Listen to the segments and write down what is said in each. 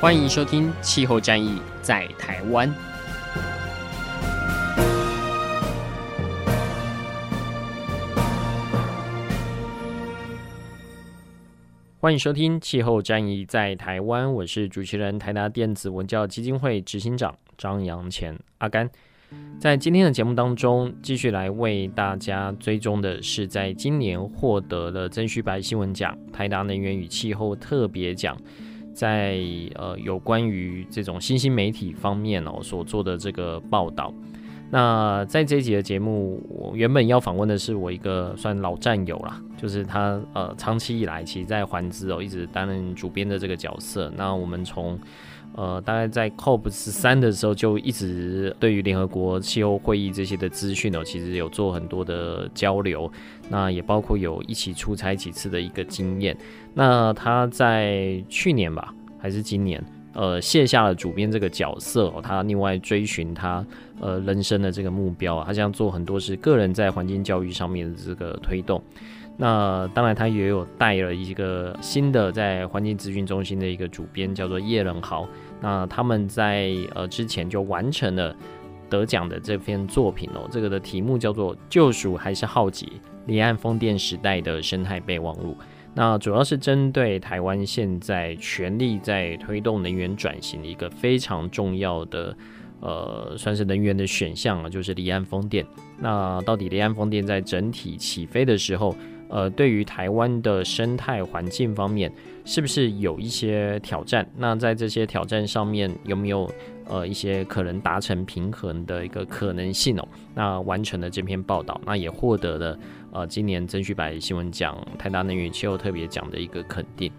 欢迎收听《气候战役在台湾》。欢迎收听《气候战役在台湾》，我是主持人台达电子文教基金会执行长张扬前阿甘。在今天的节目当中，继续来为大家追踪的是，在今年获得了曾旭白新闻奖台达能源与气候特别奖。在呃有关于这种新兴媒体方面哦所做的这个报道，那在这一集的节目，我原本要访问的是我一个算老战友啦，就是他呃长期以来其实在环资哦一直担任主编的这个角色。那我们从呃大概在 COP 十三的时候就一直对于联合国气候会议这些的资讯哦，其实有做很多的交流，那也包括有一起出差几次的一个经验。那他在去年吧，还是今年，呃，卸下了主编这个角色哦，他另外追寻他呃人生的这个目标啊，他想做很多是个人在环境教育上面的这个推动。那当然，他也有带了一个新的在环境资讯中心的一个主编，叫做叶仁豪。那他们在呃之前就完成了得奖的这篇作品哦，这个的题目叫做《救赎还是浩劫？离岸风电时代的生态备忘录》。那主要是针对台湾现在全力在推动能源转型的一个非常重要的，呃，算是能源的选项啊，就是离岸风电。那到底离岸风电在整体起飞的时候，呃，对于台湾的生态环境方面，是不是有一些挑战？那在这些挑战上面，有没有呃一些可能达成平衡的一个可能性哦？那完成了这篇报道，那也获得了。呃，今年曾旭白新闻奖台达能源气候特别奖的一个肯定，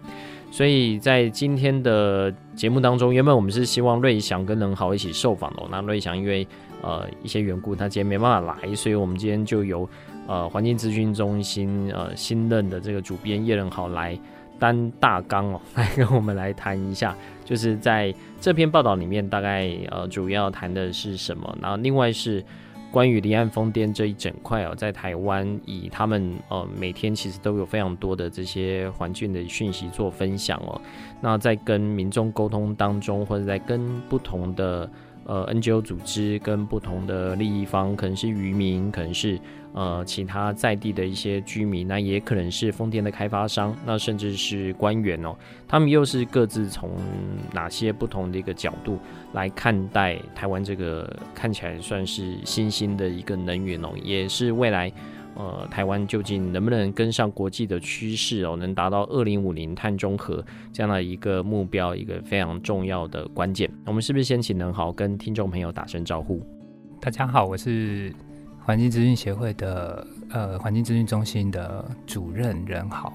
所以在今天的节目当中，原本我们是希望瑞祥跟能豪一起受访的，那瑞祥因为呃一些缘故，他今天没办法来，所以我们今天就由呃环境资讯中心呃新任的这个主编叶仁豪来担大纲哦，来跟我们来谈一下，就是在这篇报道里面大概呃主要谈的是什么，然后另外是。关于离岸风电这一整块哦，在台湾以他们呃每天其实都有非常多的这些环境的讯息做分享哦。那在跟民众沟通当中，或者在跟不同的呃 NGO 组织、跟不同的利益方，可能是渔民，可能是。呃，其他在地的一些居民，那也可能是丰田的开发商，那甚至是官员哦，他们又是各自从哪些不同的一个角度来看待台湾这个看起来算是新兴的一个能源哦，也是未来呃台湾究竟能不能跟上国际的趋势哦，能达到二零五零碳中和这样的一个目标，一个非常重要的关键。我们是不是先请能豪跟听众朋友打声招呼？大家好，我是。环境资讯协会的呃，环境资讯中心的主任任豪，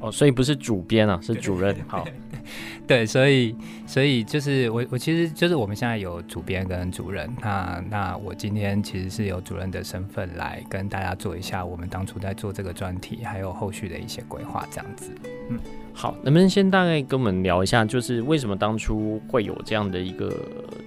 哦，所以不是主编啊，是主任。好，对，所以所以就是我我其实就是我们现在有主编跟主任，那那我今天其实是有主任的身份来跟大家做一下我们当初在做这个专题，还有后续的一些规划这样子。嗯，好，能不能先大概跟我们聊一下，就是为什么当初会有这样的一个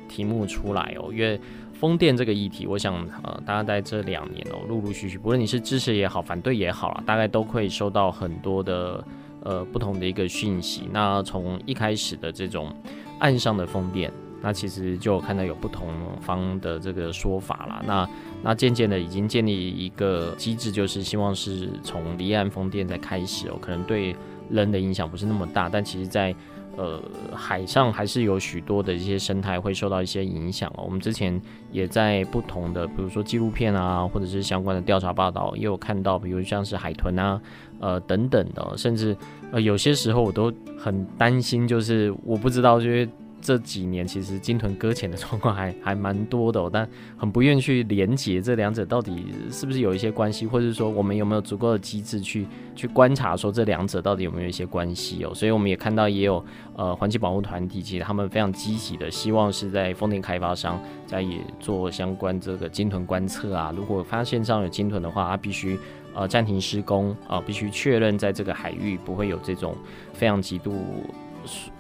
题目出来哦？因为风电这个议题，我想呃，大家在这两年哦，陆陆续续，不论你是支持也好，反对也好啦，大概都会收到很多的呃不同的一个讯息。那从一开始的这种岸上的风电，那其实就看到有不同方的这个说法啦。那那渐渐的已经建立一个机制，就是希望是从离岸风电在开始哦，可能对人的影响不是那么大，但其实在呃，海上还是有许多的一些生态会受到一些影响哦。我们之前也在不同的，比如说纪录片啊，或者是相关的调查报道，也有看到，比如像是海豚啊，呃等等的，甚至呃有些时候我都很担心，就是我不知道，这些这几年其实鲸豚搁浅的状况还 还蛮多的，但很不愿意去连接这两者到底是不是有一些关系，或者说我们有没有足够的机制去去观察说这两者到底有没有一些关系哦？所以我们也看到也有呃环境保护团体，其实他们非常积极的希望是在风电开发商在也做相关这个鲸豚观测啊，如果发现上有鲸豚的话，它必须。呃，暂停施工啊，呃，必须确认在这个海域不会有这种非常极度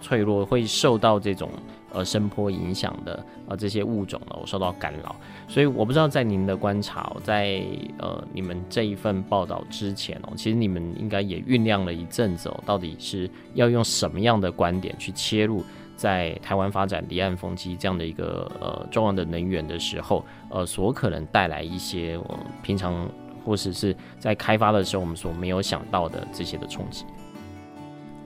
脆弱，会受到这种呃声波影响的呃这些物种呢，我受到干扰。所以我不知道在您的观察，在呃你们这一份报道之前哦，其实你们应该也酝酿了一阵子哦，到底是要用什么样的观点去切入，在台湾发展离岸风机这样的一个呃重要的能源的时候，呃所可能带来一些我平常。或者是在开发的时候，我们所没有想到的这些的冲击。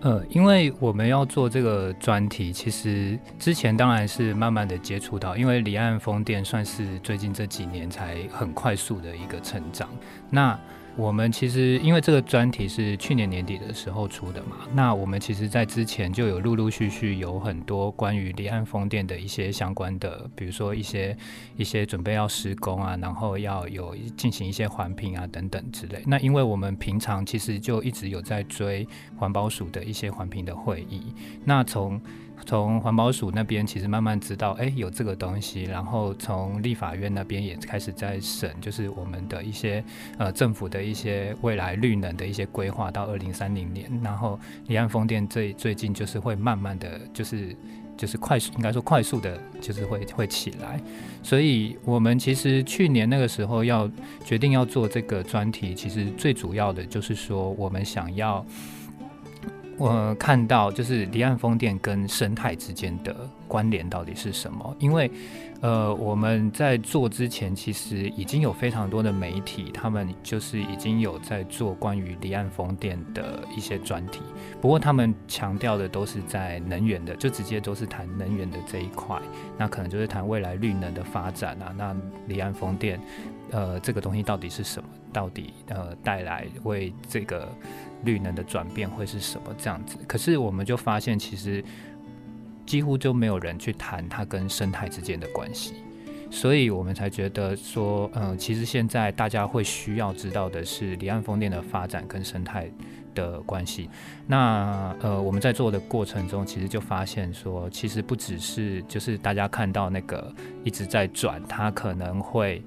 呃，因为我们要做这个专题，其实之前当然是慢慢的接触到，因为离岸风电算是最近这几年才很快速的一个成长。那我们其实因为这个专题是去年年底的时候出的嘛，那我们其实在之前就有陆陆续续有很多关于离岸风电的一些相关的，比如说一些一些准备要施工啊，然后要有进行一些环评啊等等之类。那因为我们平常其实就一直有在追环保署的一些环评的会议，那从从环保署那边其实慢慢知道，哎、有这个东西，然后从立法院那边也开始在审，就是我们的一些呃政府的一些未来绿能的一些规划到二零三零年，然后离岸风电最最近就是会慢慢的就是就是快速，应该说快速的，就是会会起来，所以我们其实去年那个时候要决定要做这个专题，其实最主要的就是说我们想要。我看到就是离岸风电跟生态之间的关联到底是什么？因为，呃，我们在做之前，其实已经有非常多的媒体，他们就是已经有在做关于离岸风电的一些专题。不过，他们强调的都是在能源的，就直接都是谈能源的这一块。那可能就是谈未来绿能的发展啊。那离岸风电，呃，这个东西到底是什么？到底呃带来为这个。绿能的转变会是什么这样子？可是我们就发现，其实几乎就没有人去谈它跟生态之间的关系，所以我们才觉得说，嗯、其实现在大家会需要知道的是离岸风电的发展跟生态的关系。那呃，我们在做的过程中，其实就发现说，其实不只是就是大家看到那个一直在转，它可能会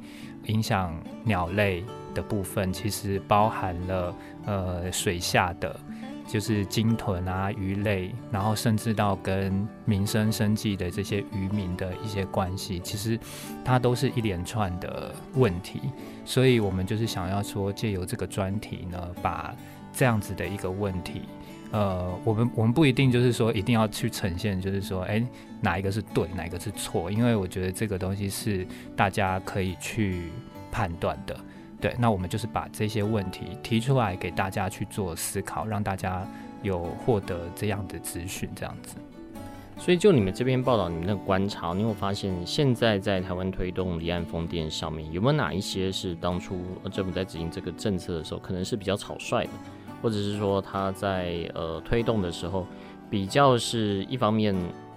影响鸟类。的部分其实包含了呃水下的，就是鲸豚啊鱼类，然后甚至到跟民生生计的这些渔民的一些关系，其实它都是一连串的问题。所以我们就是想要说，借由这个专题呢，把这样子的一个问题，呃，我们我们不一定就是说一定要去呈现，就是说，哎，哪一个是对，哪一个是错？因为我觉得这个东西是大家可以去判断的。对，那我们就是把这些问题提出来给大家去做思考，让大家有获得这样的资讯，这样子。所以，就你们这边报道，你们的观察，你有发现现在在台湾推动离岸风电上面，有没有哪一些是当初政府在执行这个政策的时候，可能是比较草率的，或者是说他在呃推动的时候，比较是一方面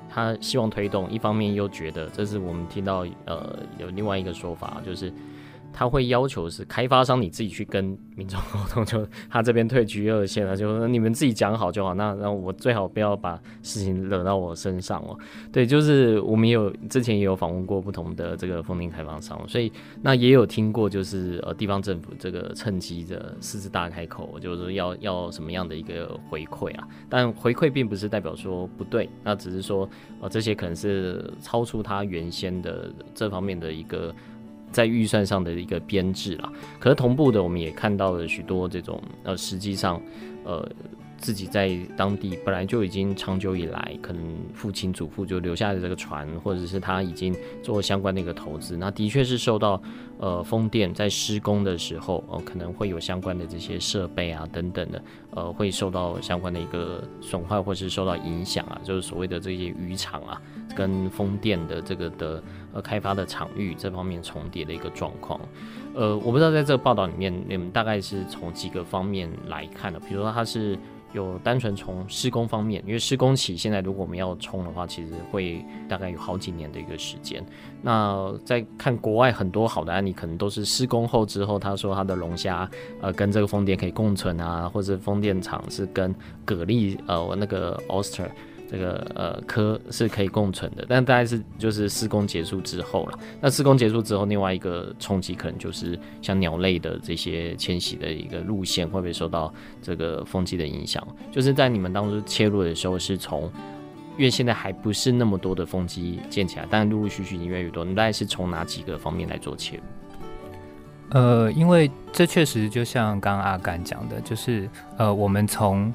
他希望推动，一方面又觉得，这是我们听到呃有另外一个说法，就是。他会要求是开发商你自己去跟民众沟通，就他这边退居二线了，就你们自己讲好就好。那然后我最好不要把事情惹到我身上哦。对，就是我们有之前也有访问过不同的这个风电开发商，所以那也有听过，就是呃地方政府这个趁机的狮子大开口，就是要要什么样的一个回馈啊？但回馈并不是代表说不对，那只是说呃这些可能是超出他原先的这方面的一个。在预算上的一个编制啦，可是同步的，我们也看到了许多这种呃，实际上，呃。自己在当地本来就已经长久以来，可能父亲祖父就留下的这个船，或者是他已经做相关的一个投资，那的确是受到呃风电在施工的时候，呃可能会有相关的这些设备啊等等的，呃会受到相关的一个损坏或是受到影响啊，就是所谓的这些渔场啊跟风电的这个的呃开发的场域这方面重叠的一个状况。呃，我不知道在这个报道里面，你们大概是从几个方面来看的，比如说它是。有单纯从施工方面，因为施工期现在如果我们要冲的话，其实会大概有好几年的一个时间。那在看国外很多好的案例，可能都是施工后之后，他说他的龙虾呃跟这个风电可以共存啊，或者风电场是跟蛤蜊呃那个 oyster。这个呃科是可以共存的，但大概是就是施工结束之后了。那施工结束之后，另外一个冲击可能就是像鸟类的这些迁徙的一个路线会不会受到这个风机的影响？就是在你们当初切入的时候，是从因为现在还不是那么多的风机建起来，但陆陆续续已经越来越多。你大概是从哪几个方面来做切入？呃，因为这确实就像刚刚阿甘讲的，就是呃，我们从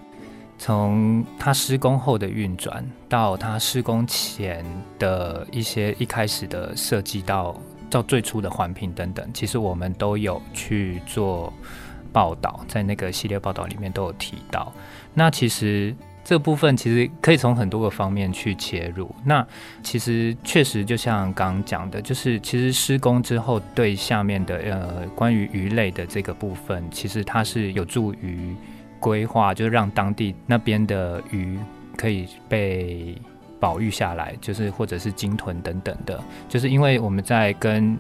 从它施工后的运转，到它施工前的一些一开始的设计，到到最初的环评等等，其实我们都有去做报道，在那个系列报道里面都有提到。那其实这部分其实可以从很多个方面去切入。那其实确实就像刚刚讲的，就是其实施工之后对下面的呃关于鱼类的这个部分，其实它是有助于。规划就是让当地那边的鱼可以被保育下来，就是或者是鲸豚等等的，就是因为我们在跟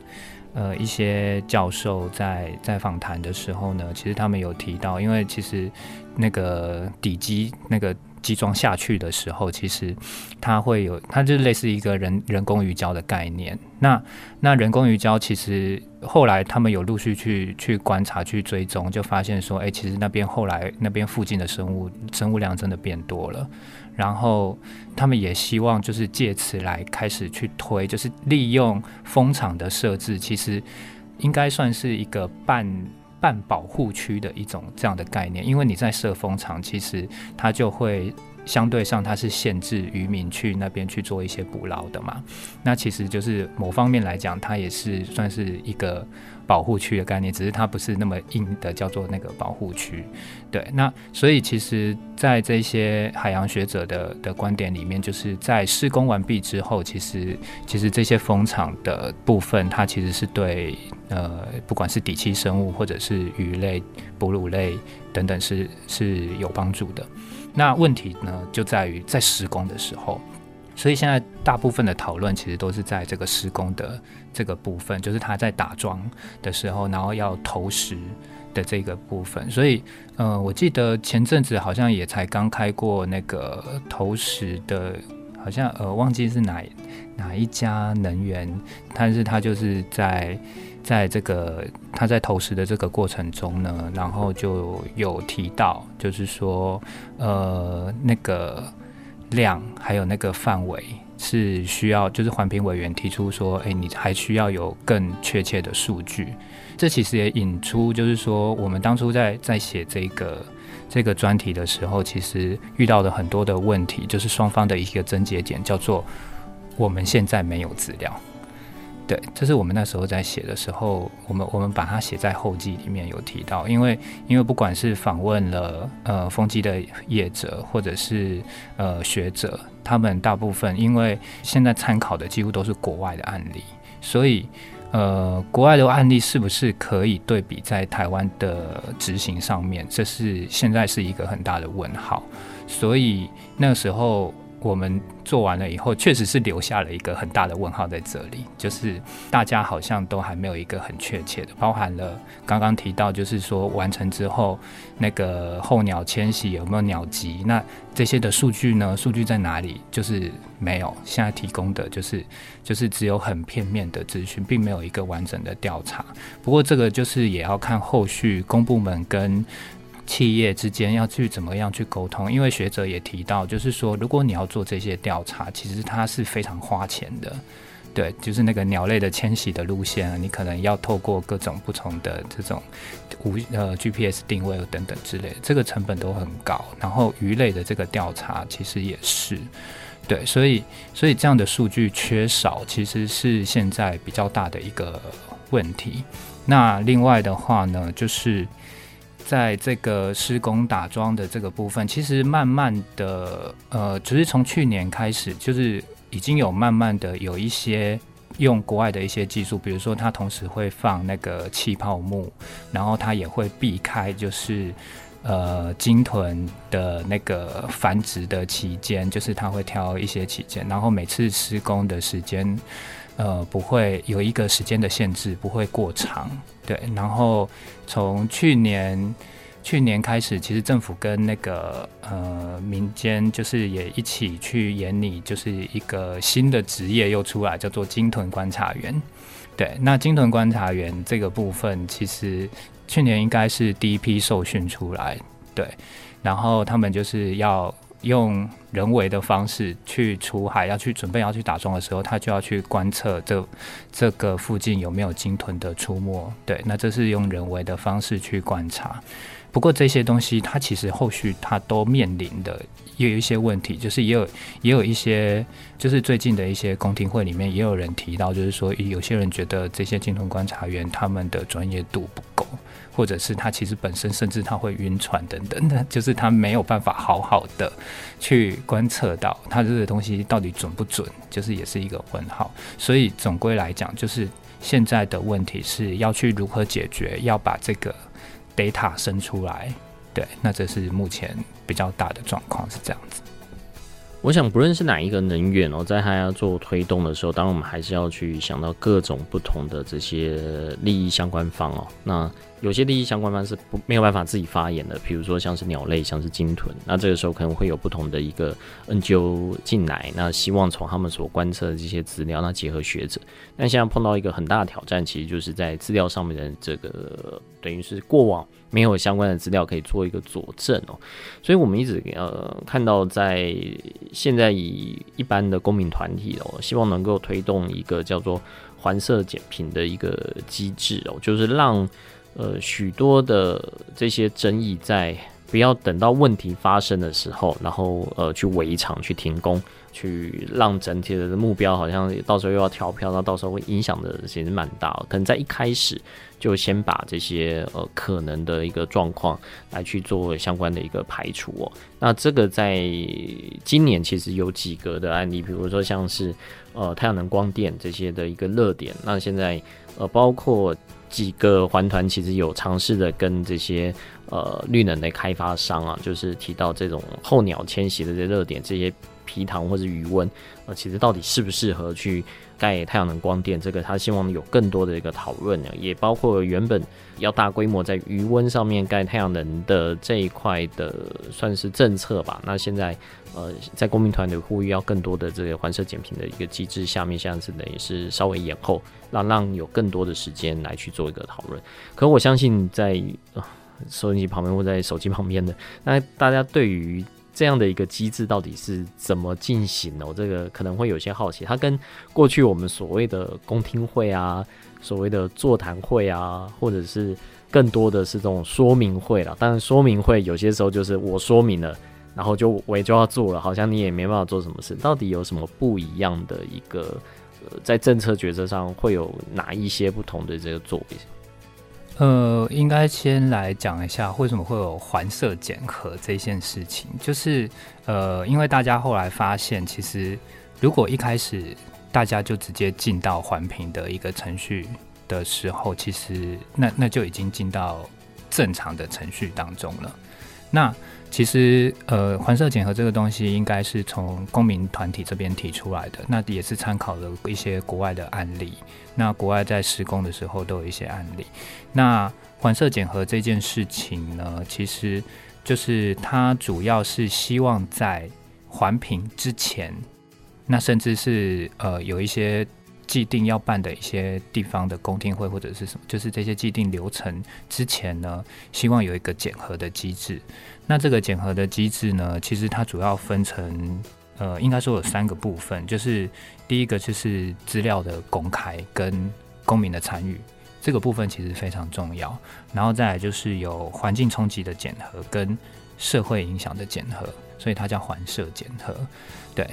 呃一些教授在在访谈的时候呢，其实他们有提到，因为其实那个底基那个。集装下去的时候，其实它会有，它就是类似一个人人工鱼礁的概念。那那人工鱼礁其实后来他们有陆续去去观察、去追踪，就发现说，哎、其实那边后来那边附近的生物生物量真的变多了。然后他们也希望就是借此来开始去推，就是利用风场的设置，其实应该算是一个半。半保护区的一种这样的概念，因为你在设风场，其实它就会相对上它是限制渔民去那边去做一些捕捞的嘛。那其实就是某方面来讲，它也是算是一个。保护区的概念，只是它不是那么硬的，叫做那个保护区。对，那所以其实，在这些海洋学者的的观点里面，就是在施工完毕之后，其实其实这些风场的部分，它其实是对呃，不管是底栖生物或者是鱼类、哺乳类等等是，是是有帮助的。那问题呢，就在于在施工的时候。所以现在大部分的讨论其实都是在这个施工的这个部分，就是他在打桩的时候，然后要投石的这个部分。所以，呃，我记得前阵子好像也才刚开过那个投石的，好像呃忘记是哪哪一家能源，但是他就是在在这个他在投石的这个过程中呢，然后就有提到，就是说呃那个。量还有那个范围是需要，就是环评委员提出说，哎、你还需要有更确切的数据。这其实也引出，就是说我们当初在在写这个这个专题的时候，其实遇到的很多的问题，就是双方的一个症结点，叫做我们现在没有资料。对，这是我们那时候在写的时候，我们我们把它写在后记里面有提到，因为因为不管是访问了呃风机的业者或者是呃学者，他们大部分因为现在参考的几乎都是国外的案例，所以呃国外的案例是不是可以对比在台湾的执行上面，这是现在是一个很大的问号，所以那时候。我们做完了以后，确实是留下了一个很大的问号在这里，就是大家好像都还没有一个很确切的，包含了刚刚提到，就是说完成之后那个候鸟迁徙有没有鸟击，那这些的数据呢？数据在哪里？就是没有，现在提供的就是就是只有很片面的资讯，并没有一个完整的调查。不过这个就是也要看后续公部门跟。企业之间要去怎么样去沟通？因为学者也提到，就是说，如果你要做这些调查，其实它是非常花钱的。对，就是那个鸟类的迁徙的路线啊，你可能要透过各种不同的这种无呃 GPS 定位等等之类，这个成本都很高。然后鱼类的这个调查其实也是，对，所以所以这样的数据缺少，其实是现在比较大的一个问题。那另外的话呢，就是。在这个施工打桩的这个部分，其实慢慢的，呃，只是从去年开始，就是已经有慢慢的有一些用国外的一些技术，比如说它同时会放那个气泡木，然后它也会避开就是呃鲸豚的那个繁殖的期间，就是它会挑一些期间，然后每次施工的时间，呃，不会有一个时间的限制，不会过长。对，然后从去年。去年开始，其实政府跟那个呃民间就是也一起去演拟，就是一个新的职业又出来，叫做鲸豚观察员。对，那鲸豚观察员这个部分，其实去年应该是第一批受训出来。对，然后他们就是要用人为的方式去出海，要去准备要去打桩的时候，他就要去观测这这个附近有没有鲸豚的出没。对，那这是用人为的方式去观察。不过这些东西，它其实后续它都面临的也有一些问题，就是也有也有一些，就是最近的一些公听会里面也有人提到，就是说有些人觉得这些鲸豚观察员他们的专业度不，或者是他其实本身甚至他会晕船等等的，就是他没有办法好好的去观测到他这个东西到底准不准，就是也是一个问号。所以总归来讲，就是现在的问题是要去如何解决，要把这个。data 生出来，对，那这是目前比较大的状况是这样子。我想，不论是哪一个能源哦，在它要做推动的时候，当然我们还是要去想到各种不同的这些利益相关方哦。那有些利益相关方是不没有办法自己发言的，比如说像是鸟类，像是鲸豚，那这个时候可能会有不同的一个 NGO 进来，那希望从他们所观测的这些资料，那结合学者。但现在碰到一个很大的挑战，其实就是在资料上面的这个，等于是过往没有相关的资料可以做一个佐证哦。所以我们一直呃看到，在现在以一般的公民团体哦，希望能够推动一个叫做环色减贫的一个机制哦，就是让。呃，许多的这些争议，在不要等到问题发生的时候，然后呃去围场、去停工、去让整体的目标好像到时候又要调票，那到时候会影响的其实蛮大。可能在一开始就先把这些呃可能的一个状况来去做相关的一个排除哦。那这个在今年其实有几个的案例，比如说像是呃太阳能光电这些的一个热点，那现在呃包括。几个环团其实有尝试的跟这些呃绿能的开发商啊，就是提到这种候鸟迁徙的这热点，这些皮塘或者余温，呃，其实到底适不适合去盖太阳能光电？这个他希望有更多的一个讨论呢，也包括原本要大规模在余温上面盖太阳能的这一块的算是政策吧。那现在。呃，在公民团队呼吁要更多的这个环设减评的一个机制下面，现在是等于是稍微延后，让让有更多的时间来去做一个讨论。可我相信在呃收音机旁边或在手机旁边的，那大家对于这样的一个机制到底是怎么进行的，我这个可能会有些好奇。它跟过去我们所谓的公听会啊，所谓的座谈会啊，或者是更多的是这种说明会了。当然，说明会有些时候就是我说明了。然后就我也就要做了，好像你也没办法做什么事。到底有什么不一样的一个，呃，在政策决策上会有哪一些不同的这个作为？呃，应该先来讲一下为什么会有环色减核这件事情。就是呃，因为大家后来发现，其实如果一开始大家就直接进到环评的一个程序的时候，其实那那就已经进到正常的程序当中了。那其实，呃，环设检核这个东西应该是从公民团体这边提出来的，那也是参考了一些国外的案例。那国外在施工的时候都有一些案例。那环设检核这件事情呢，其实就是它主要是希望在环评之前，那甚至是呃有一些。既定要办的一些地方的公听会或者是什么，就是这些既定流程之前呢，希望有一个检核的机制。那这个检核的机制呢，其实它主要分成呃，应该说有三个部分，就是第一个就是资料的公开跟公民的参与，这个部分其实非常重要。然后再来就是有环境冲击的检核跟社会影响的检核，所以它叫环社检核，对。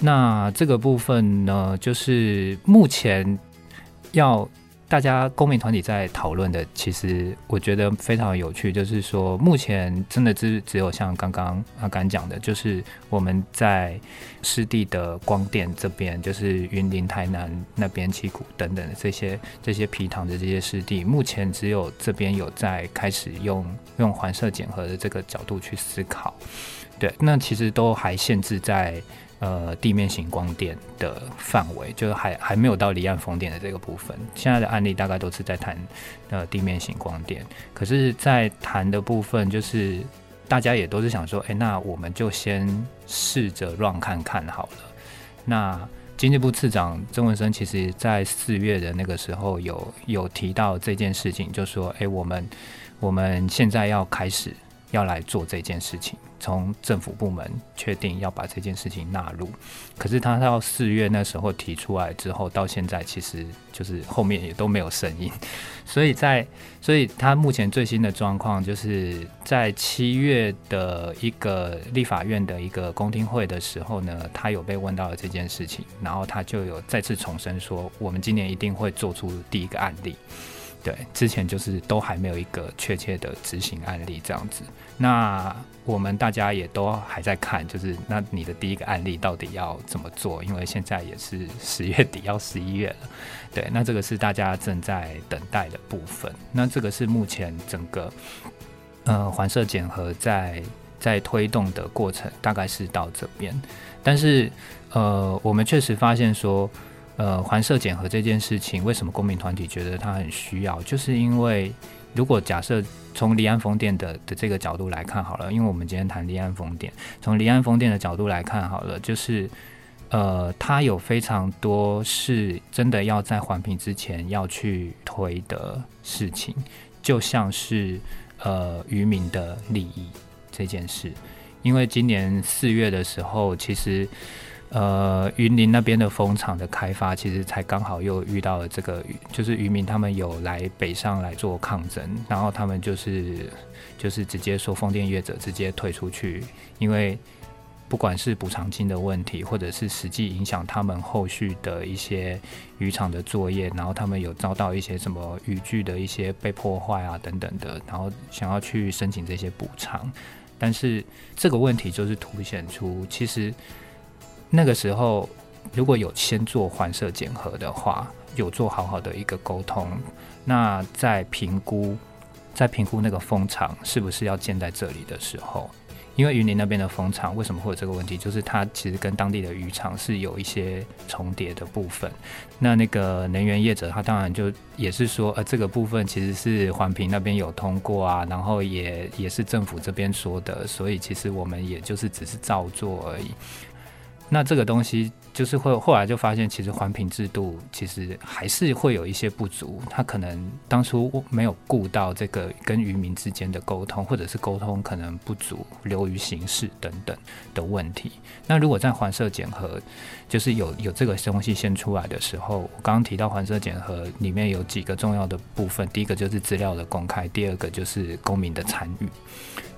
那这个部分呢，就是目前要大家公民团体在讨论的，其实我觉得非常有趣，就是说目前真的只只有像刚刚阿甘讲的，就是我们在湿地的光电这边，就是云林、台南那边、七股等等这些这些皮塘的这些湿地，目前只有这边有在开始用用环设检核的这个角度去思考，对，那其实都还限制在。呃，地面型光电的范围，就是还还没有到离岸风电的这个部分。现在的案例大概都是在谈呃地面型光电，可是，在谈的部分，就是大家也都是想说，哎、那我们就先试着乱看看好了。那经济部次长曾文生其实在四月的那个时候有有提到这件事情，就说，哎、我们我们现在要开始要来做这件事情。从政府部门确定要把这件事情纳入，可是他到四月那时候提出来之后，到现在其实就是后面也都没有声音，所以在所以他目前最新的状况就是在七月的一个立法院的一个公听会的时候呢，他有被问到了这件事情，然后他就有再次重申说，我们今年一定会做出第一个案例。对，之前就是都还没有一个确切的执行案例这样子。那我们大家也都还在看，就是那你的第一个案例到底要怎么做？因为现在也是十月底要十一月了，对，那这个是大家正在等待的部分。那这个是目前整个呃环设检核在在推动的过程，大概是到这边。但是呃，我们确实发现说。呃，环设检核这件事情，为什么公民团体觉得它很需要？就是因为如果假设从离岸风电的的这个角度来看好了，因为我们今天谈离岸风电，从离岸风电的角度来看好了，就是呃，它有非常多是真的要在环评之前要去推的事情，就像是呃渔民的利益这件事，因为今年四月的时候，其实。呃，云林那边的风场的开发，其实才刚好又遇到了这个，就是渔民他们有来北上来做抗争，然后他们就是就是直接说风电业者直接退出去，因为不管是补偿金的问题，或者是实际影响他们后续的一些渔场的作业，然后他们有遭到一些什么渔具的一些被破坏啊等等的，然后想要去申请这些补偿，但是这个问题就是凸显出其实。那个时候，如果有先做环设检核的话，有做好好的一个沟通，那在评估，在评估那个风场是不是要建在这里的时候，因为云林那边的风场为什么会有这个问题？就是它其实跟当地的渔场是有一些重叠的部分。那那个能源业者他当然就也是说，呃，这个部分其实是环评那边有通过啊，然后也也是政府这边说的，所以其实我们也就是只是照做而已。那这个东西就是会后来就发现，其实环评制度其实还是会有一些不足，他可能当初没有顾到这个跟渔民之间的沟通，或者是沟通可能不足、流于形式等等的问题。那如果在环设检核，就是有有这个东西先出来的时候，我刚刚提到环设检核里面有几个重要的部分，第一个就是资料的公开，第二个就是公民的参与。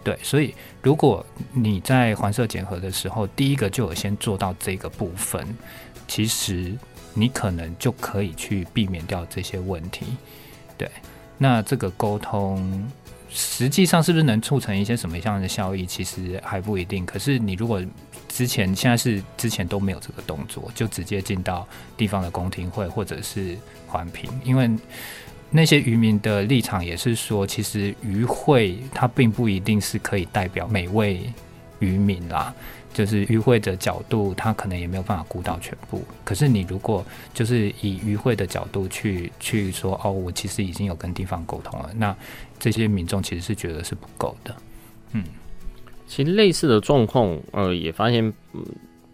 对，所以如果你在环设检核的时候，第一个就有先做到这个部分，其实你可能就可以去避免掉这些问题。对，那这个沟通实际上是不是能促成一些什么样的效益，其实还不一定。可是你如果之前现在是之前都没有这个动作，就直接进到地方的公听会或者是环评，因为。那些渔民的立场也是说，其实渔会它并不一定是可以代表每位渔民啦，就是渔会的角度，它可能也没有办法顾到全部。可是你如果就是以渔会的角度去去说，哦，我其实已经有跟地方沟通了，那这些民众其实是觉得是不够的。嗯，其实类似的状况，呃，也发现，嗯。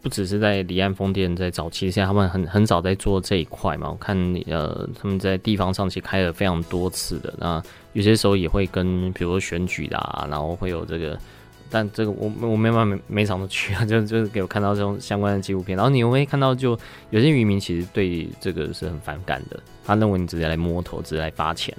不只是在离岸风电在早期，现在他们很很早在做这一块嘛。我看呃，他们在地方上其实开了非常多次的。那有些时候也会跟，比如说选举的啊，然后会有这个，但这个我我没办法每每场都去啊，就就是给我看到这种相关的纪录片。然后你会看到，就有些渔民其实对这个是很反感的，他认为你直接来摸头，直接来发钱。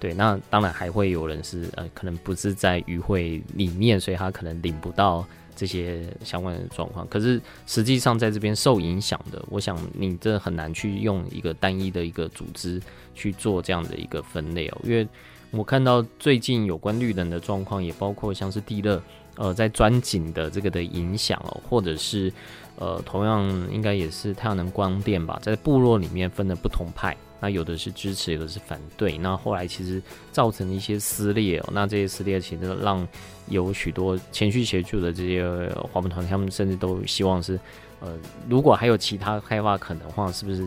对，那当然还会有人是呃，可能不是在渔会里面，所以他可能领不到这些相关的状况。可是实际上在这边受影响的，我想你这很难去用一个单一的一个组织去做这样的一个分类哦，因为我看到最近有关绿能的状况，也包括像是地热，呃，在钻井的这个的影响哦，或者是呃，同样应该也是太阳能光电吧，在部落里面分的不同派。那有的是支持，有的是反对。那后来其实造成一些撕裂哦。那这些撕裂其实让有许多前去协助的这些华文团，他们甚至都希望是，呃，如果还有其他开发可能的话，是不是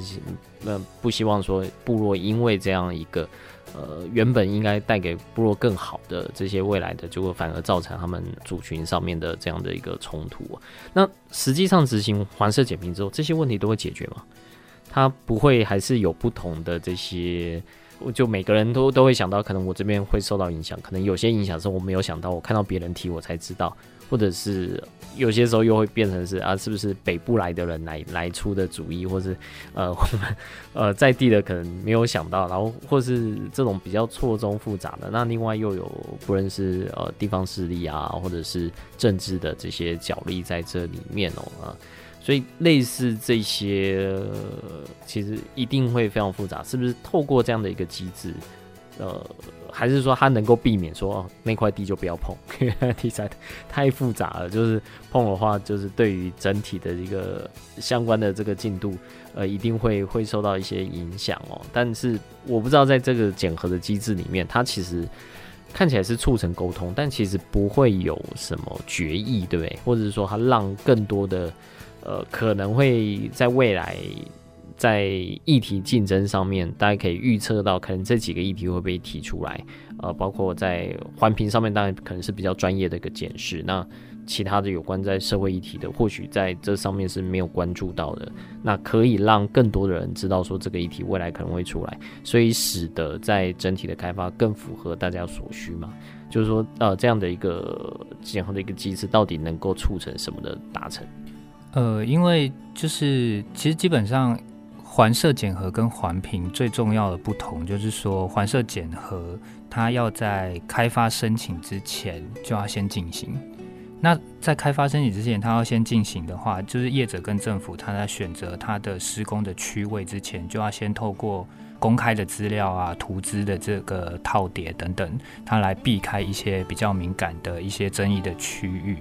那不希望说部落因为这样一个呃原本应该带给部落更好的这些未来的，结果反而造成他们族群上面的这样的一个冲突。那实际上执行环设减坪之后，这些问题都会解决吗？它不会还是有不同的这些，我就每个人都都会想到，可能我这边会受到影响，可能有些影响是我没有想到，我看到别人提我才知道，或者是有些时候又会变成是啊，是不是北部来的人来来出的主意，或是呃我们呃在地的可能没有想到，然后或是这种比较错综复杂的，那另外又有不认识呃地方势力啊，或者是政治的这些角力在这里面哦啊。所以类似这些，其实一定会非常复杂，是不是？透过这样的一个机制，呃，还是说它能够避免说哦，那块地就不要碰，因为题材太复杂了，就是碰的话，就是对于整体的一个相关的这个进度，呃，一定会会受到一些影响哦。但是我不知道在这个检核的机制里面，它其实看起来是促成沟通，但其实不会有什么决议，对不对？或者是说它让更多的。呃，可能会在未来在议题竞争上面，大家可以预测到，可能这几个议题会被提出来。呃，包括在环评上面，当然可能是比较专业的一个检视。那其他的有关在社会议题的，或许在这上面是没有关注到的。那可以让更多的人知道说这个议题未来可能会出来，所以使得在整体的开发更符合大家所需嘛。就是说，呃，这样的一个检核的一个机制，到底能够促成什么的达成？呃，因为就是其实基本上环设检核跟环评最重要的不同，就是说环设检核它要在开发申请之前就要先进行。那在开发申请之前，它要先进行的话，就是业者跟政府他在选择他的施工的区位之前，就要先透过公开的资料啊、图资的这个套叠等等，它来避开一些比较敏感的一些争议的区域。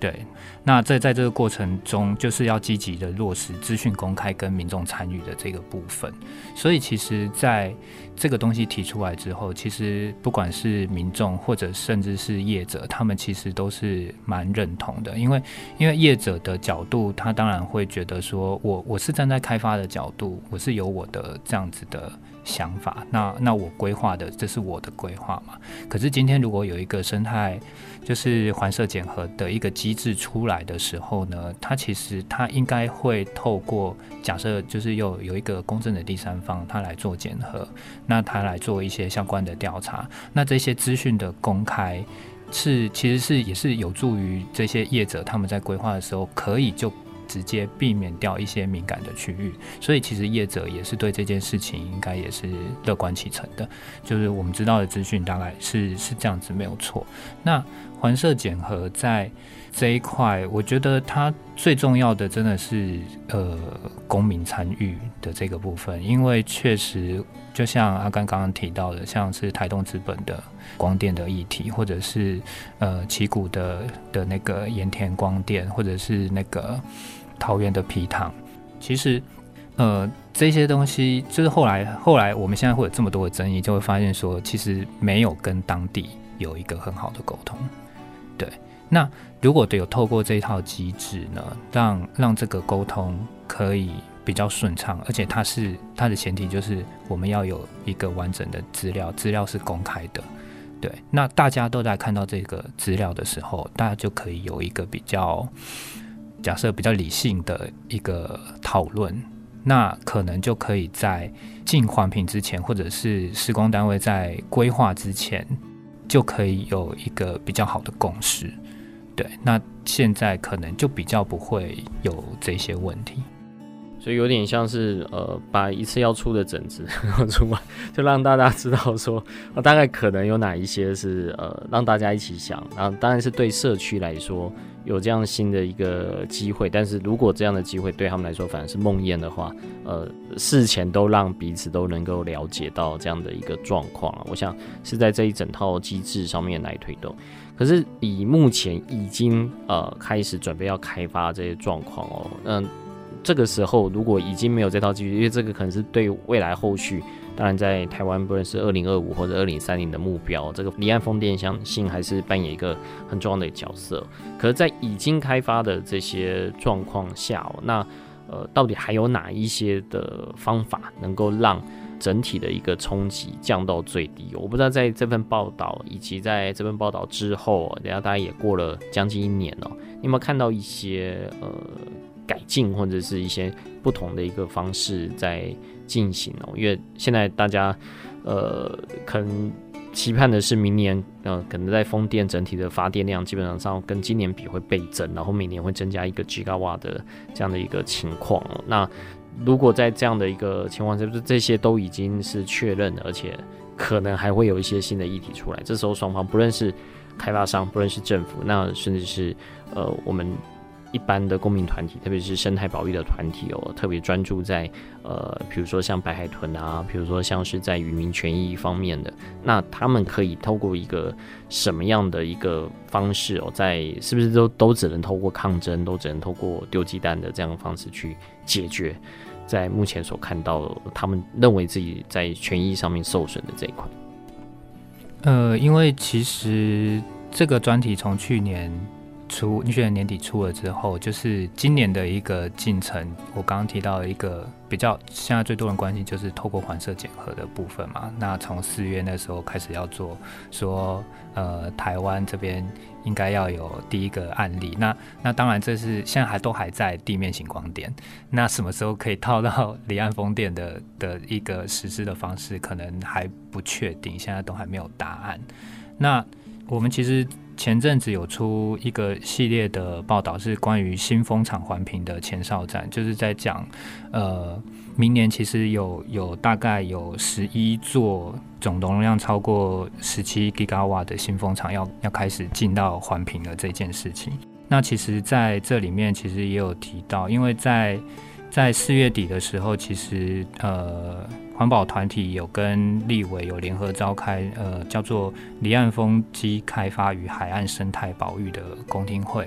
对，那在在这个过程中，就是要积极的落实资讯公开跟民众参与的这个部分。所以，其实在这个东西提出来之后，其实不管是民众或者甚至是业者，他们其实都是蛮认同的。因为，因为业者的角度，他当然会觉得说，我我是站在开发的角度，我是有我的这样子的想法。那那我规划的，这是我的规划嘛。可是今天如果有一个生态，就是环设检核的一个机制出来的时候呢，它其实它应该会透过假设，就是有有一个公正的第三方，它来做检核，那它来做一些相关的调查，那这些资讯的公开是其实是也是有助于这些业者他们在规划的时候可以就。直接避免掉一些敏感的区域，所以其实业者也是对这件事情应该也是乐观其成的。就是我们知道的资讯大概是是这样子，没有错。那环设检核在这一块，我觉得它最重要的真的是呃公民参与的这个部分，因为确实就像阿甘刚刚提到的，像是台东资本的光电的议题，或者是呃旗鼓的的那个盐田光电，或者是那个。桃园的皮糖，其实，呃，这些东西就是后来，后来我们现在会有这么多的争议，就会发现说，其实没有跟当地有一个很好的沟通。对，那如果有透过这一套机制呢，让让这个沟通可以比较顺畅，而且它是它的前提就是我们要有一个完整的资料，资料是公开的。对，那大家都在看到这个资料的时候，大家就可以有一个比较。假设比较理性的一个讨论，那可能就可以在进环评之前，或者是施工单位在规划之前，就可以有一个比较好的共识。对，那现在可能就比较不会有这些问题。所以有点像是呃，把一次要出的疹子 出完，就让大家知道说，呃，大概可能有哪一些是呃，让大家一起想。然后当然是对社区来说有这样新的一个机会，但是如果这样的机会对他们来说反而是梦魇的话，呃，事前都让彼此都能够了解到这样的一个状况，我想是在这一整套机制上面来推动。可是以目前已经呃开始准备要开发这些状况哦，嗯。这个时候，如果已经没有这套机制，因为这个可能是对未来后续，当然在台湾不论是二零二五或者二零三零的目标，这个离岸风电相信还是扮演一个很重要的角色。可是，在已经开发的这些状况下，那呃，到底还有哪一些的方法能够让整体的一个冲击降到最低？我不知道在这份报道以及在这份报道之后，等下大家也过了将近一年了，你有没有看到一些呃？改进或者是一些不同的一个方式在进行哦，因为现在大家呃可能期盼的是明年呃可能在风电整体的发电量基本上上跟今年比会倍增，然后每年会增加一个 gigawatt 的这样的一个情况。那如果在这样的一个情况下，就是这些都已经是确认，而且可能还会有一些新的议题出来，这时候双方不论是开发商，不论是政府，那甚至是呃我们。一般的公民团体，特别是生态保育的团体哦，特别专注在呃，比如说像白海豚啊，比如说像是在渔民权益方面的，那他们可以透过一个什么样的一个方式哦，在是不是都都只能透过抗争，都只能透过丢鸡蛋的这样的方式去解决，在目前所看到他们认为自己在权益上面受损的这一块。呃，因为其实这个专题从去年。出，去年年底出了之后，就是今年的一个进程。我刚刚提到一个比较现在最多人关心，就是透过环设检核的部分嘛。那从四月那时候开始要做，说呃台湾这边应该要有第一个案例。那那当然这是现在还都还在地面型光电。那什么时候可以套到 离岸风电的的一个实施的方式，可能还不确定，现在都还没有答案。那我们其实。前阵子有出一个系列的报道，是关于新风场环评的前哨战，就是在讲，呃，明年其实有有大概有十一座总容量超过十七吉瓦的新风场要要开始进到环评的这件事情。那其实在这里面其实也有提到，因为在在四月底的时候，其实呃。环保团体有跟立委有联合召开，呃，叫做离岸风机开发与海岸生态保育的公听会。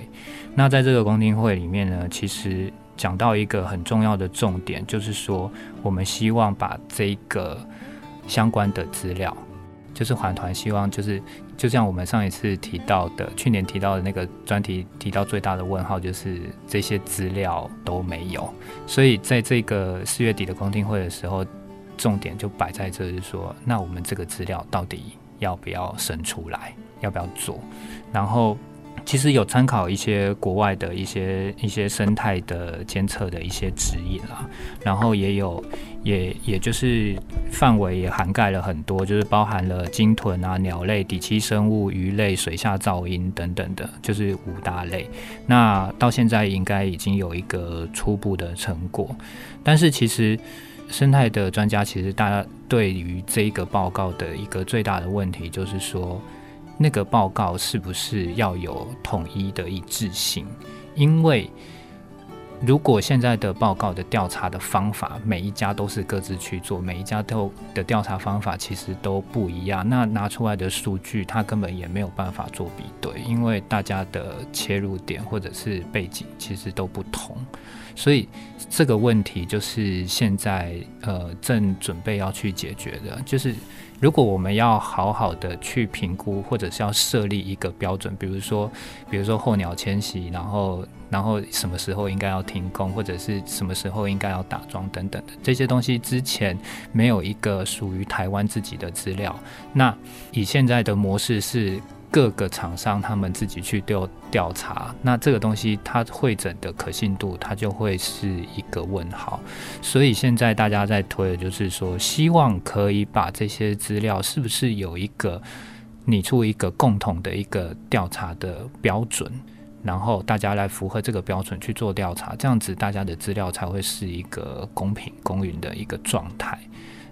那在这个公听会里面呢，其实讲到一个很重要的重点，就是说我们希望把这个相关的资料，就是环团希望就是，就像我们上一次提到的，去年提到的那个专题提到最大的问号，就是这些资料都没有。所以在这个四月底的公听会的时候。重点就摆在这，是说，那我们这个资料到底要不要生出来，要不要做？然后其实有参考一些国外的一些一些生态的监测的一些指引啦，然后也有也也就是范围也涵盖了很多，就是包含了鲸豚啊、鸟类、底栖生物、鱼类、水下噪音等等的，就是五大类。那到现在应该已经有一个初步的成果，但是其实。生态的专家其实，大家对于这一个报告的一个最大的问题，就是说，那个报告是不是要有统一的一致性？因为如果现在的报告的调查的方法，每一家都是各自去做，每一家都的调查方法其实都不一样，那拿出来的数据，它根本也没有办法做比对，因为大家的切入点或者是背景其实都不同。所以这个问题就是现在呃正准备要去解决的，就是如果我们要好好的去评估，或者是要设立一个标准，比如说比如说候鸟迁徙，然后然后什么时候应该要停工，或者是什么时候应该要打桩等等的这些东西，之前没有一个属于台湾自己的资料，那以现在的模式是。各个厂商他们自己去调调查，那这个东西它会诊的可信度，它就会是一个问号。所以现在大家在推的就是说，希望可以把这些资料是不是有一个拟出一个共同的一个调查的标准，然后大家来符合这个标准去做调查，这样子大家的资料才会是一个公平公允的一个状态。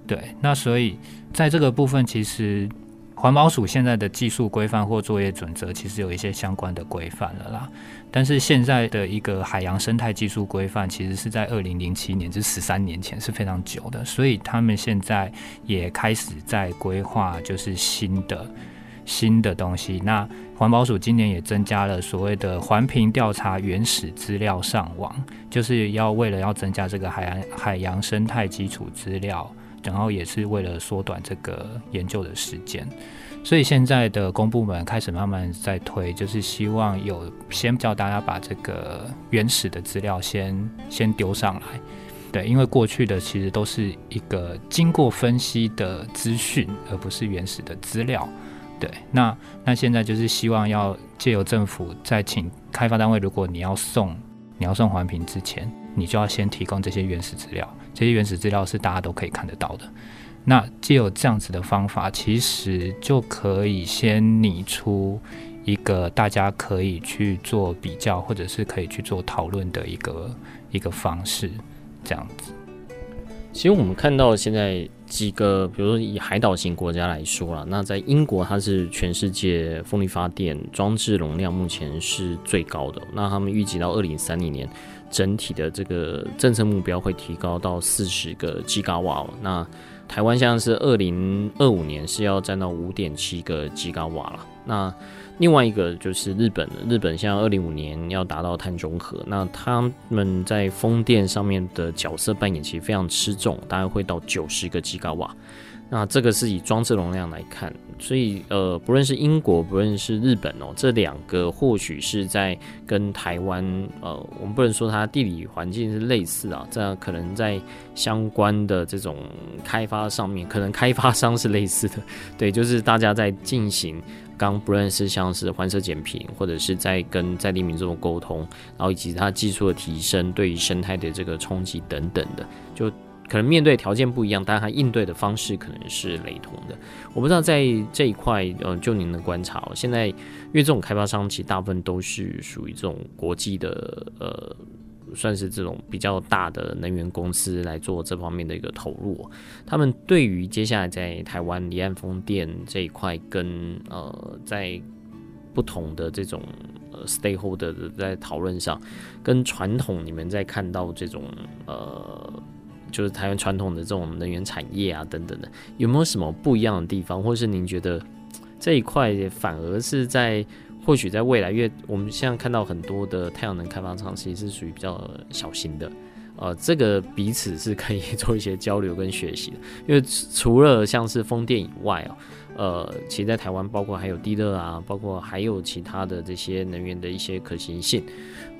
对，那所以在这个部分，其实环保署现在的技术规范或作业准则，其实有一些相关的规范了啦。但是现在的一个海洋生态技术规范，其实是在二零零七年，这十三年前，是非常久的。所以他们现在也开始在规划，就是新的新的东西。那环保署今年也增加了所谓的环评调查原始资料上网，就是要为了要增加这个海洋海洋生态基础资料。然后也是为了缩短这个研究的时间，所以现在的公部门开始慢慢在推，就是希望有先叫大家把这个原始的资料先先丢上来，对，因为过去的其实都是一个经过分析的资讯，而不是原始的资料，对。那那现在就是希望要借由政府在请开发单位，如果你要送你要送环评之前，你就要先提供这些原始资料。这些原始资料是大家都可以看得到的。那借有这样子的方法，其实就可以先拟出一个大家可以去做比较，或者是可以去做讨论的一个一个方式，这样子。其实我们看到现在几个，比如说以海岛型国家来说了，那在英国它是全世界风力发电装置容量目前是最高的。那他们预计到二零三零年。整体的这个政策目标会提高到四十个吉嘎瓦。那台湾现在是二零二五年是要占到五点七个吉嘎瓦了。那另外一个就是日本，日本现在二零五年要达到碳中和，那他们在风电上面的角色扮演其实非常吃重，大概会到九十个吉嘎瓦。那这个是以装置容量来看，所以呃，不论是英国，不论是日本哦，这两个或许是在跟台湾呃，我们不能说它地理环境是类似啊，这样可能在相关的这种开发上面，可能开发商是类似的，对，就是大家在进行刚不论是像是环设减频，或者是在跟在地民众沟通，然后以及它技术的提升对于生态的这个冲击等等的，就。可能面对条件不一样，但它应对的方式可能是雷同的。我不知道在这一块，呃，就您的观察，现在因为这种开发商其实大部分都是属于这种国际的，呃，算是这种比较大的能源公司来做这方面的一个投入。他们对于接下来在台湾离岸风电这一块，跟呃，在不同的这种 stakeholder 在讨论上，跟传统你们在看到这种呃。就是台湾传统的这种能源产业啊，等等的，有没有什么不一样的地方，或是您觉得这一块反而是在或许在未来，因为我们现在看到很多的太阳能开发商其实是属于比较小型的，呃，这个彼此是可以做一些交流跟学习的，因为除了像是风电以外啊，呃，其实在台湾包括还有地热啊，包括还有其他的这些能源的一些可行性，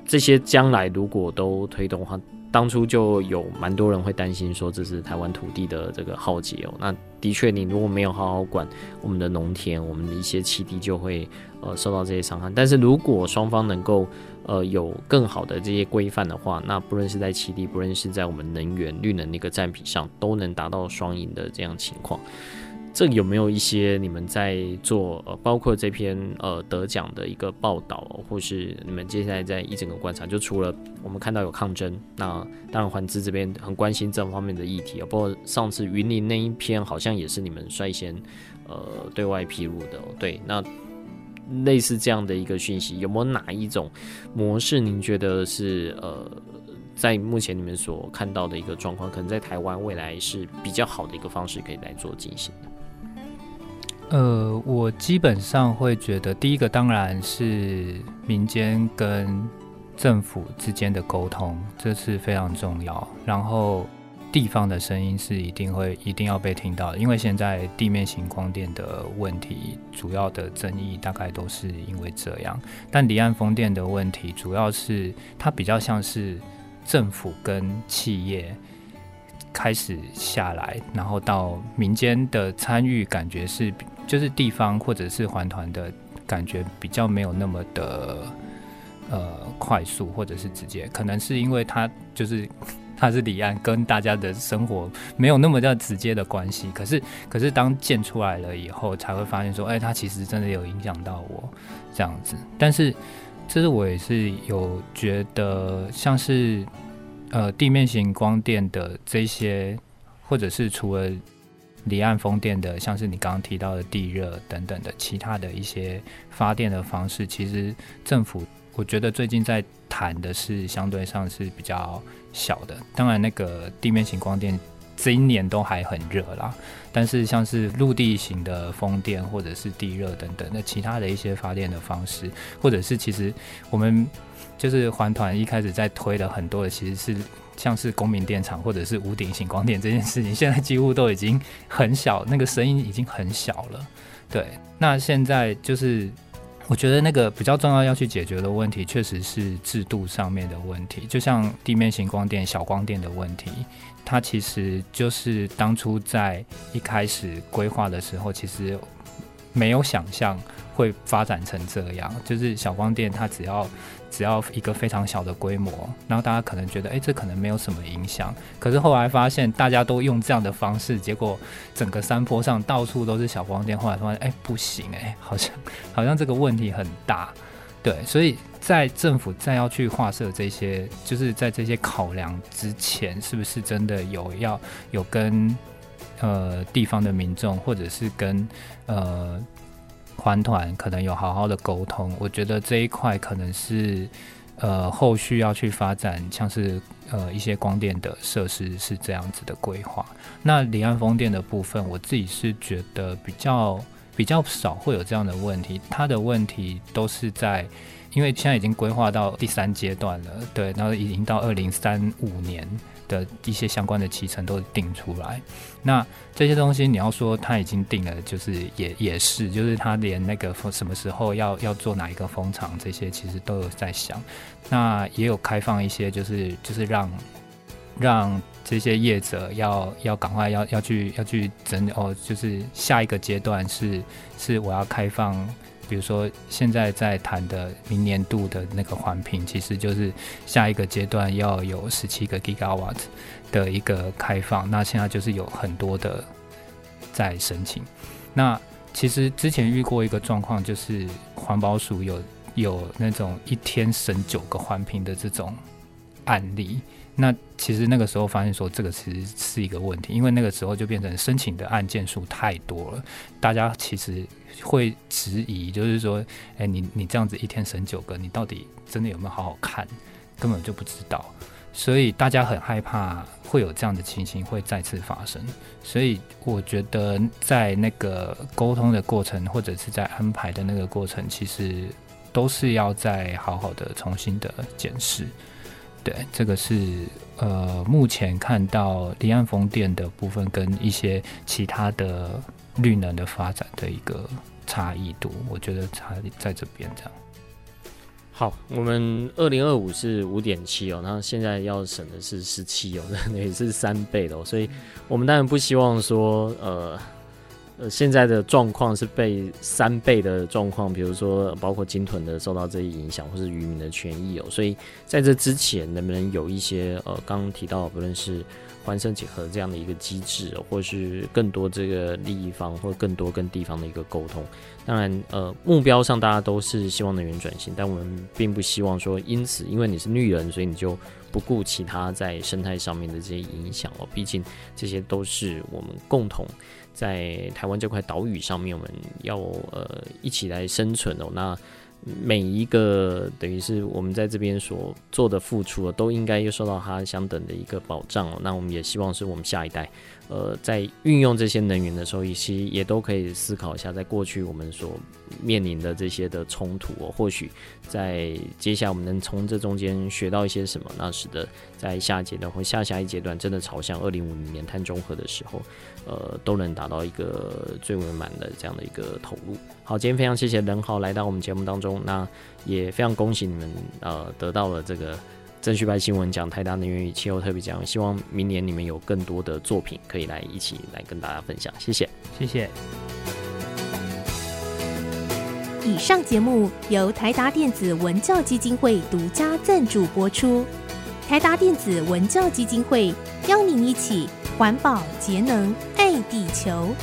这些将来如果都推动的话。当初就有蛮多人会担心说，这是台湾土地的这个浩劫哦。那的确，你如果没有好好管我们的农田，我们的一些栖地就会呃受到这些伤害。但是如果双方能够呃有更好的这些规范的话，那不论是在栖地，不论是在我们能源绿能那个占比上，都能达到双赢的这样情况。这有没有一些你们在做呃，包括这篇呃得奖的一个报道，或是你们接下来在一整个观察？就除了我们看到有抗争，那当然环资这边很关心这方面的议题啊。包括上次云林那一篇，好像也是你们率先呃对外披露的。对，那类似这样的一个讯息，有没有哪一种模式？您觉得是呃，在目前你们所看到的一个状况，可能在台湾未来是比较好的一个方式，可以来做进行的？呃，我基本上会觉得，第一个当然是民间跟政府之间的沟通，这是非常重要。然后地方的声音是一定会一定要被听到的，因为现在地面型光电的问题，主要的争议大概都是因为这样。但离岸风电的问题，主要是它比较像是政府跟企业。开始下来，然后到民间的参与，感觉是就是地方或者是环团的感觉比较没有那么的呃快速或者是直接，可能是因为它就是 它是离岸，跟大家的生活没有那么的直接的关系。可是可是当建出来了以后，才会发现说，哎，它其实真的有影响到我这样子。但是这是我也是有觉得，像是呃地面型光电的这些，或者是除了离岸风电的，像是你刚刚提到的地热等等的其他的一些发电的方式，其实政府我觉得最近在谈的是相对上是比较小的。当然，那个地面型光电这一年都还很热啦。但是像是陆地型的风电或者是地热等等，那其他的一些发电的方式，或者是其实我们就是环团一开始在推的很多的，其实是像是公民电厂或者是屋顶型光电这件事情，现在几乎都已经很小，那个声音已经很小了。对，那现在就是我觉得那个比较重要要去解决的问题，确实是制度上面的问题，就像地面型光电、小光电的问题。它其实就是当初在一开始规划的时候，其实没有想象会发展成这样。就是小光电，它只要只要一个非常小的规模，然后大家可能觉得，哎，这可能没有什么影响。可是后来发现，大家都用这样的方式，结果整个山坡上到处都是小光电。后来发现，哎，不行，哎，好像 好像这个问题很大。对，所以。在政府再要去划设这些，就是在这些考量之前，是不是真的有要有跟呃地方的民众，或者是跟呃环团可能有好好的沟通？我觉得这一块可能是呃后续要去发展，像是呃一些光电的设施是这样子的规划。那离岸风电的部分，我自己是觉得比较比较少会有这样的问题，它的问题都是在。因为现在已经规划到第三阶段了，对，然后已经到二零三五年的一些相关的期程都定出来。那这些东西你要说他已经定了，就是也也是，就是他连那个什么时候要要做哪一个风场，这些其实都有在想。那也有开放一些，就是就是让让这些业者要要赶快要要去要去整哦，就是下一个阶段是是我要开放。比如说，现在在谈的明年度的那个环评，其实就是下一个阶段要有十七个 gigawatt 的一个开放。那现在就是有很多的在申请。那其实之前遇过一个状况，就是环保署有有那种一天审九个环评的这种案例。那其实那个时候发现说，这个其实是一个问题，因为那个时候就变成申请的案件数太多了，大家其实会质疑，就是说，哎，你你这样子一天审九个，你到底真的有没有好好看？根本就不知道，所以大家很害怕会有这样的情形会再次发生。所以我觉得在那个沟通的过程，或者是在安排的那个过程，其实都是要再好好的重新的检视。对，这个是呃，目前看到离岸风电的部分跟一些其他的绿能的发展的一个差异度，我觉得差在这边这样。好，我们二零二五是五点七哦，那现在要省的是十七哦，那也是三倍的哦，所以我们当然不希望说呃。呃，现在的状况是被三倍的状况，比如说包括鲸豚的受到这些影响，或是渔民的权益哦，所以在这之前，能不能有一些呃，刚刚提到不论是环生结合这样的一个机制，或是更多这个利益方，或更多跟地方的一个沟通？当然，呃，目标上大家都是希望能源转型，但我们并不希望说因此，因为你是绿人，所以你就不顾其他在生态上面的这些影响哦。毕竟这些都是我们共同。在台湾这块岛屿上面，我们要呃一起来生存哦。那每一个等于是我们在这边所做的付出，都应该又受到它相等的一个保障哦。那我们也希望是我们下一代。呃，在运用这些能源的时候，其实也都可以思考一下，在过去我们所面临的这些的冲突哦，或许在接下来我们能从这中间学到一些什么，那使得在下一阶段或下下一阶段真的朝向二零五零年碳中和的时候，呃，都能达到一个最圆满的这样的一个投入。好，今天非常谢谢任浩来到我们节目当中，那也非常恭喜你们呃得到了这个。郑旭白新闻奖、台达能源与气候特别奖，希望明年你们有更多的作品可以来一起来跟大家分享。谢谢，谢谢。以上节目由台达电子文教基金会独家赞助播出。台达电子文教基金会邀您一起环保节能爱地球。